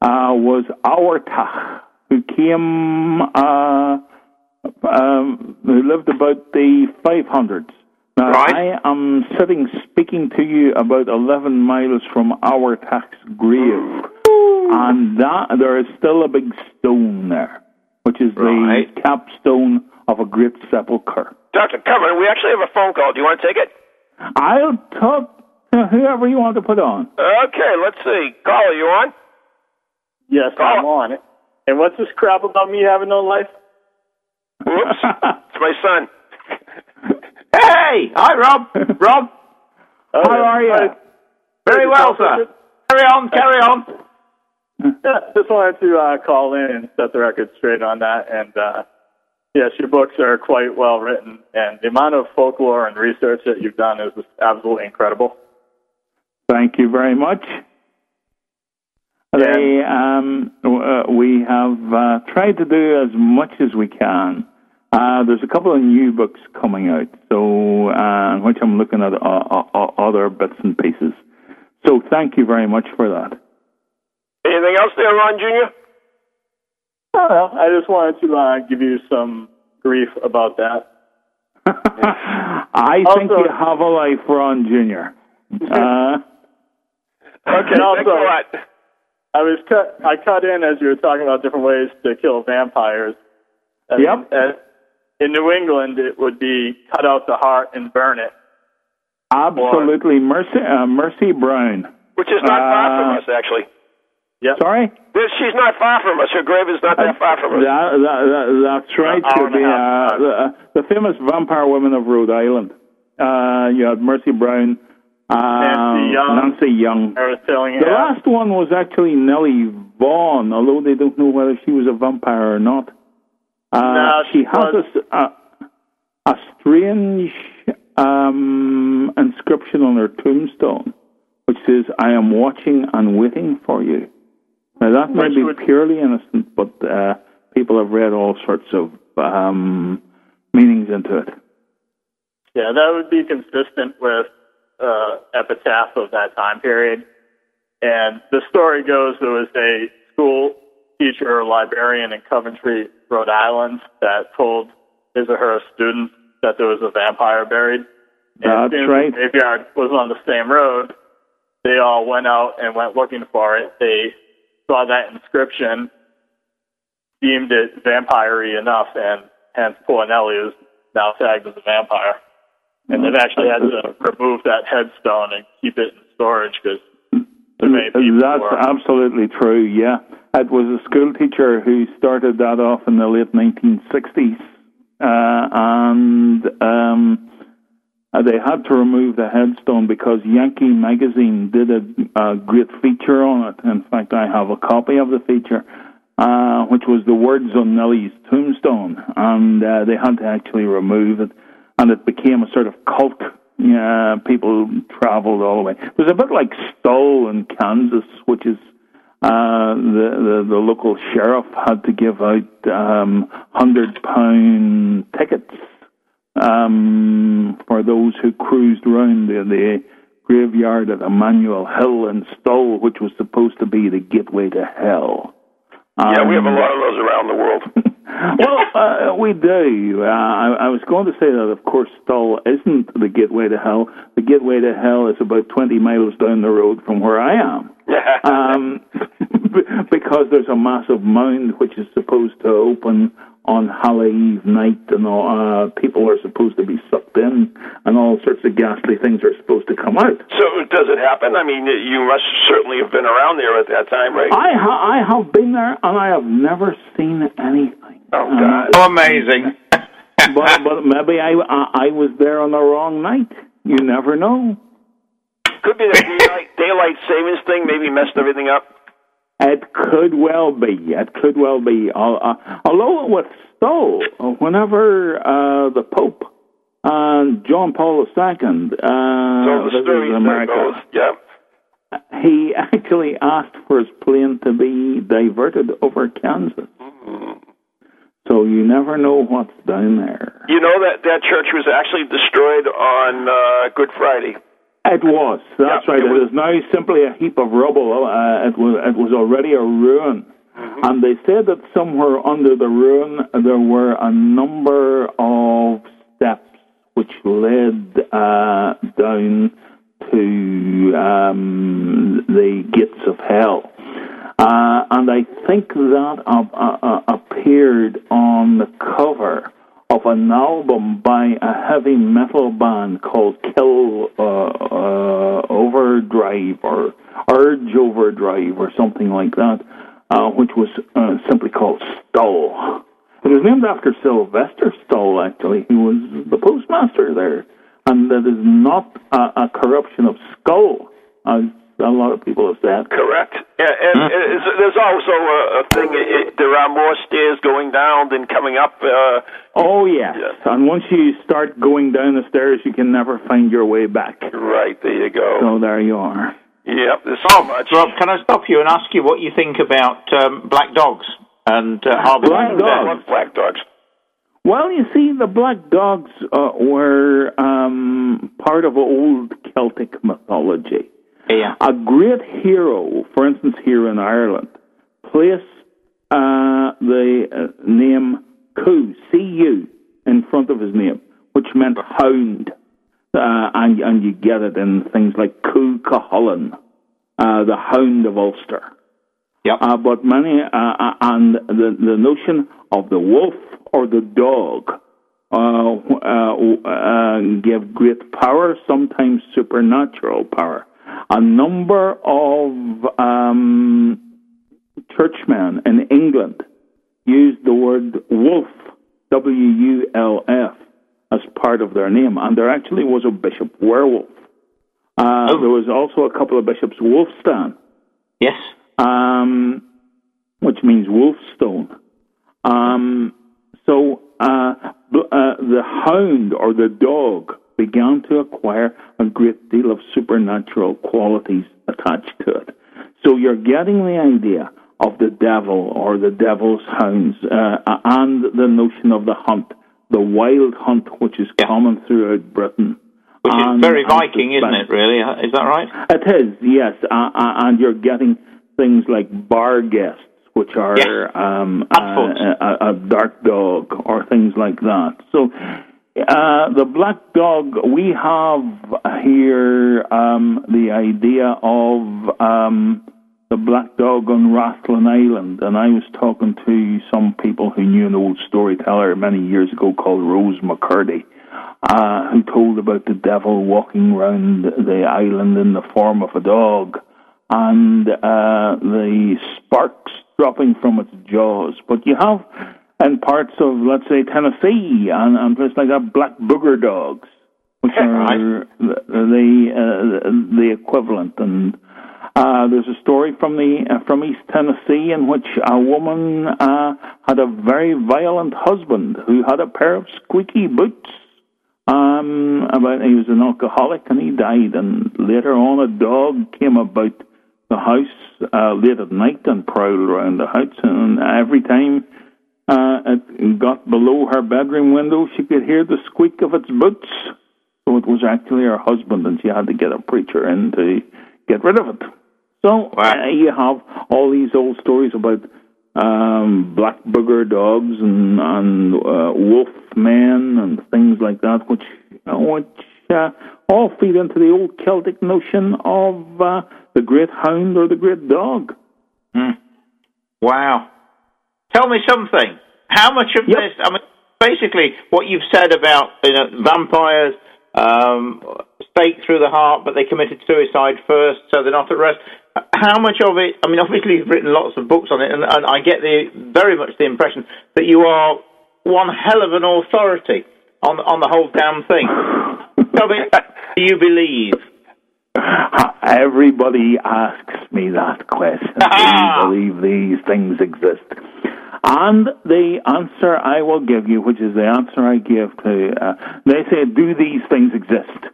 uh, was Abhartach, who came. Uh, um, who lived about the 500s. Now, I am sitting speaking to you about 11 miles from Abhartach's grave, and that there is still a big stone there, which is the capstone of a great sepulchre. Dr. Curran, we actually have a phone call. Do you want to take it? I'll talk to whoever you want to put on. Okay, let's see. Caller, you on? Yes, I'm on it. And what's this crap about me having no life? Whoops. it's my son. Hey, hi, Rob. Rob. How are you? Very well, sir. Carry on, carry on. Yeah, just wanted to uh, call in and set the record straight on that. And uh, yes, your books are quite well written, and the amount of folklore and research that you've done is absolutely incredible. Thank you very much. They, um, uh, we have uh, tried to do as much as we can. Uh, there's a couple of new books coming out, so uh, which I'm looking at uh, uh, other bits and pieces. So thank you very much for that. Anything else there, Ron Jr.? Oh, well, I just wanted to uh, give you some grief about that. I think Also- you have a life, Ron Jr. Uh, Okay, also, thanks a lot. I was cut. I cut in as you were talking about different ways to kill vampires. And, Yep. and in New England, it would be cut out the heart and burn it. absolutely, Mercy, uh, Mercy Brown. Which is not far from Uh, us, actually. Yeah. Sorry. This, she's not far from us. Her grave is not that far from us. That, that, that, that's right. An hour She'll and a be, uh, the, uh, the famous vampire women of Rhode Island. Uh, you had Mercy Brown, uh, Nancy Young. Nancy Young. I was telling you. The last one was actually Nellie Vaughan, although they don't know whether she was a vampire or not. Uh, No, she she has a strange um, inscription on her tombstone, which says, I am watching and waiting for you. Now, that may be would- purely innocent, but uh, people have read all sorts of um, meanings into it. Yeah, that would be consistent with uh, epitaph of that time period. And the story goes there was a school teacher or librarian in Coventry, Rhode Island, that told his or her students that there was a vampire buried. And That's right. The graveyard was on the same road. They all went out and went looking for it. They saw that inscription, deemed it vampire-y enough, and hence poor Nellie is now tagged as a vampire. And they've actually had to remove that headstone and keep it in storage because That's absolutely true, yeah. It was a school teacher who started that off in the late 1960s. Uh, and um, uh, they had to remove the headstone because Yankee Magazine did a, a great feature on it. In fact, I have a copy of the feature, uh, which was the words on Nellie's tombstone. And uh, they had to actually remove it. And it became a sort of cult. Yeah, people traveled all the way. It was a bit like Stull in Kansas, which is uh, the, the the local sheriff had to give out um, hundred pound tickets um, for those who cruised around the, the graveyard at Emmanuel Hill in Stull, which was supposed to be the gateway to hell. Yeah, we have a Um, lot of those around the world. well, uh, we do. Uh, I, I was going to say that, of course, Stull isn't the gateway to hell. The gateway to hell is about 20 miles down the road from where I am. um, because there's a massive mound which is supposed to open on Halloween night, and all, uh, people are supposed to be sucked in, and all sorts of ghastly things are supposed to come out. So does it happen? I mean, you must certainly have been around there at that time, right? I ha- I have been there, and I have never seen anything. Oh God! Oh, amazing. but but maybe I, I I was there on the wrong night. You never know. Could be the daylight, daylight savings thing maybe messed everything up. It could well be. It could well be. Uh, uh, although with Stull, whenever uh, the Pope and John Paul II uh, So the visited America, yeah. he actually asked for his plane to be diverted over Kansas. So you never know what's down there. You know that that church was actually destroyed on uh, Good Friday. It was. That's Yeah, right. it It was- now simply a heap of rubble. Uh, it was. It was already a ruin. Mm-hmm. And they said that somewhere under the ruin there were a number of steps which led uh, down to um, the gates of hell. Uh, and I think that uh, uh, uh, appeared on the cover of an album by a heavy metal band called Kill uh, uh, Overdrive or Urge Overdrive or something like that, uh, which was uh, simply called Stull. It was named after Sylvester Stull, actually, who was the postmaster there. And that is not a, a corruption of Skull, as a lot of people have said. Correct. And, and it's, there's also a, a thing. It, there are more stairs going down than coming up. Uh, Oh, yes. And once you start going down the stairs, you can never find your way back. right there, you go. So there you are. Yep. There's so much. Rob, can I stop you and ask you what you think about um, black dogs and uh, harbour Black dogs? dogs. Black dogs. Well, you see, the black dogs uh, were um, part of old Celtic mythology. Yeah. A great hero, for instance, here in Ireland, placed uh, the uh, name Cu, C-U, in front of his name, which meant hound. Uh, and, and you get it in things like Cu Chulainn, uh, the hound of Ulster. Yep. Uh, but many, uh, and the, the notion of the wolf or the dog uh, uh, uh, give great power, sometimes supernatural power. A number of um, churchmen in England used the word wolf, W U L F, as part of their name, and there actually was a bishop werewolf. Uh, There was also a couple of bishops Wulfstan Yes. um, which means wolfstone. Um, so uh, uh, the hound or the dog began to acquire a great deal of supernatural qualities attached to it. So you're getting the idea of the devil or the devil's hounds uh, and the notion of the hunt, the wild hunt, which is common throughout Britain. Which is very Viking, isn't it, really? Is that right? it is, yes, uh, uh, and you're getting things like barghests, which are Yes. um, uh, a, a dark dog, or things like that. So, uh, the black dog, we have here um, the idea of um, the black dog on Rathlin Island, and I was talking to some people who knew an old storyteller many years ago called Rose McCurdy uh, who told about the devil walking round the island in the form of a dog and uh, the sparks dropping from its jaws. But you have in parts of, let's say, Tennessee and, and places like that, black booger dogs, which are the the, uh, the equivalent. And uh, there's a story from the uh, from East Tennessee in which a woman uh, had a very violent husband who had a pair of squeaky boots. Um, about he was an alcoholic and he died, and later on a dog came about the house uh, late at night and prowled around the house, and every time uh, it got below her bedroom window, she could hear the squeak of its boots. So it was actually her husband, and she had to get a preacher in to get rid of it. So uh, you have all these old stories about um, black booger dogs and, and uh, wolf men and things like that, which which uh, all feed into the old Celtic notion of uh, the great hound or the great dog. Hmm. Wow. Tell me something. How much of Yep. this? I mean, basically, what you've said about you know, vampires um, stake through the heart, but they committed suicide first, so they're not at rest. How much of it? I mean, obviously, you've written lots of books on it, and, and I get the very much the impression that you are one hell of an authority on on the whole damn thing. Tell me, do you believe? Everybody asks me that question. Do you believe these things exist? And the answer I will give you, which is the answer I give to, uh, they say, do these things exist?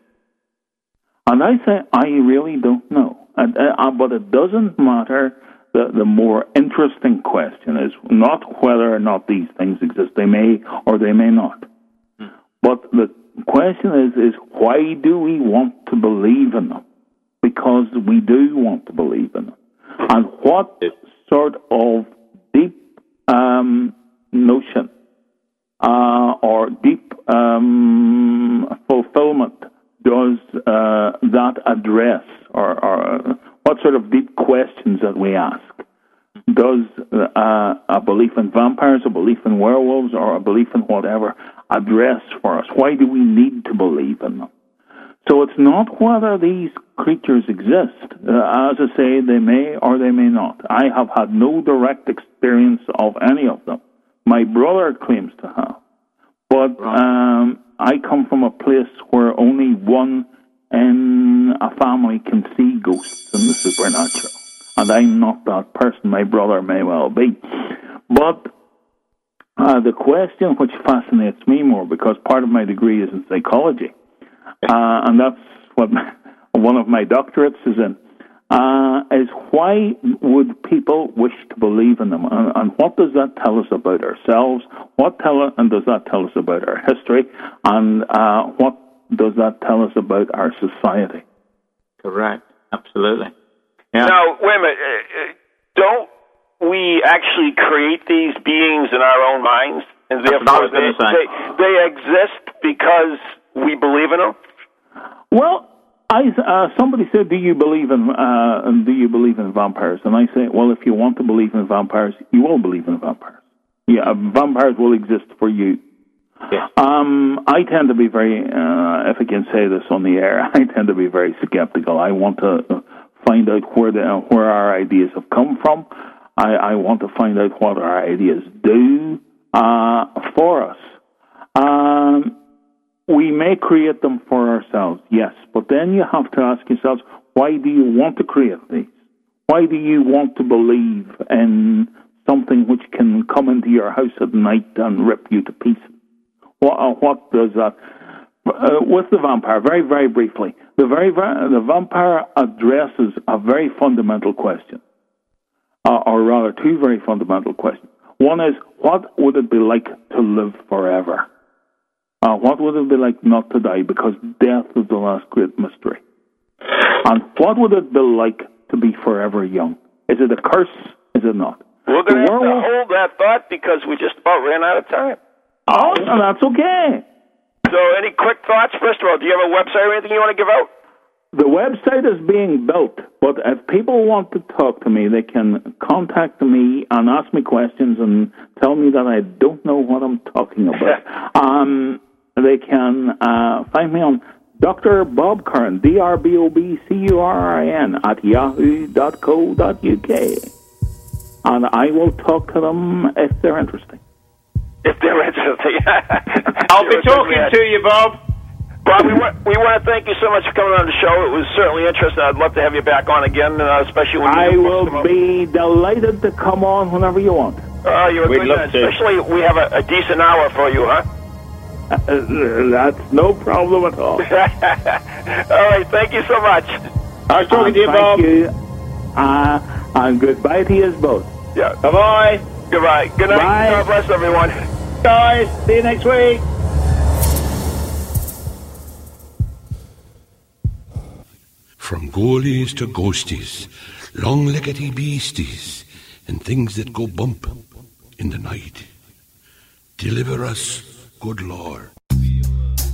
And I say, I really don't know. And, uh, but it doesn't matter. The, the more interesting question is not whether or not these things exist. They may or they may not. But the question is, is why do we want to believe in them? Because we do want to believe in them. And what sort of deep um, notion uh, or deep um, fulfillment does uh, that address, or, or what sort of deep questions that we ask? Does uh, a belief in vampires, a belief in werewolves, or a belief in whatever address for us? Why do we need to believe in them? So it's not whether these creatures exist. Uh, as I say, they may or they may not. I have had no direct experience of any of them. My brother claims to have. But um, I come from a place where only one in a family can see ghosts and the supernatural. And I'm not that person. My brother may well be. But uh, the question which fascinates me more, because part of my degree is in psychology, uh, and that's what my, one of my doctorates is in, uh, is why would people wish to believe in them, and, and what does that tell us about ourselves? What tell and does that tell us about our history, and uh, what does that tell us about our society? Correct. Absolutely. Yeah. Now, wait a minute. Uh, uh, Don't we actually create these beings in our own minds? And That's what I therefore they, they, they exist because we believe in them? Well, I uh, somebody said, "Do you believe in uh, do you believe in vampires?" And I say, "Well, if you want to believe in vampires, you will believe in vampires. Yeah, vampires will exist for you." Um, I tend to be very, uh, if I can say this on the air, I tend to be very skeptical. I want to uh, find out where the where our ideas have come from. I, I want to find out what our ideas do uh, for us. Um, we may create them for ourselves, yes, but then you have to ask yourselves, why do you want to create these? Why do you want to believe in something which can come into your house at night and rip you to pieces? What, uh, what does that? Uh, with the vampire, very, very briefly, the very, the vampire addresses a very fundamental question, uh, or rather, two very fundamental questions. One is, what would it be like to live forever? Uh, what would it be like not to die? Because death is the last great mystery. And what would it be like to be forever young? Is it a curse? Is it not? We're going to have to hold that thought because we just about ran out of time. Oh, and that's okay. So, any quick thoughts? First of all, do you have a website or anything you want to give out? The website is being built, but if people want to talk to me, they can contact me and ask me questions and tell me that I don't know what I'm talking about. um, they can uh, find me on Dr. Bob Curran, D R B O B C U R R I N, at yahoo.co.uk. And I will talk to them if they're interesting. If they're interested. I'll be talking to you, Bob. Bob, we want, we want to thank you so much for coming on the show. It was certainly interesting. I'd love to have you back on again, uh, especially when I will be delighted to come on whenever you want. Oh, you're a We'd good love man. to. Especially we have a, a decent hour for you, huh? That's no problem at all. all right, thank you so much. Nice talking to you, Thank Bob. you. Uh, and goodbye to you both. Yeah. Bye bye. Goodbye. Good night. Bye. God bless everyone. Guys, see you next week. From goalies to ghosties, long leggedy beasties, and things that go bump in the night. Deliver us, good Lord.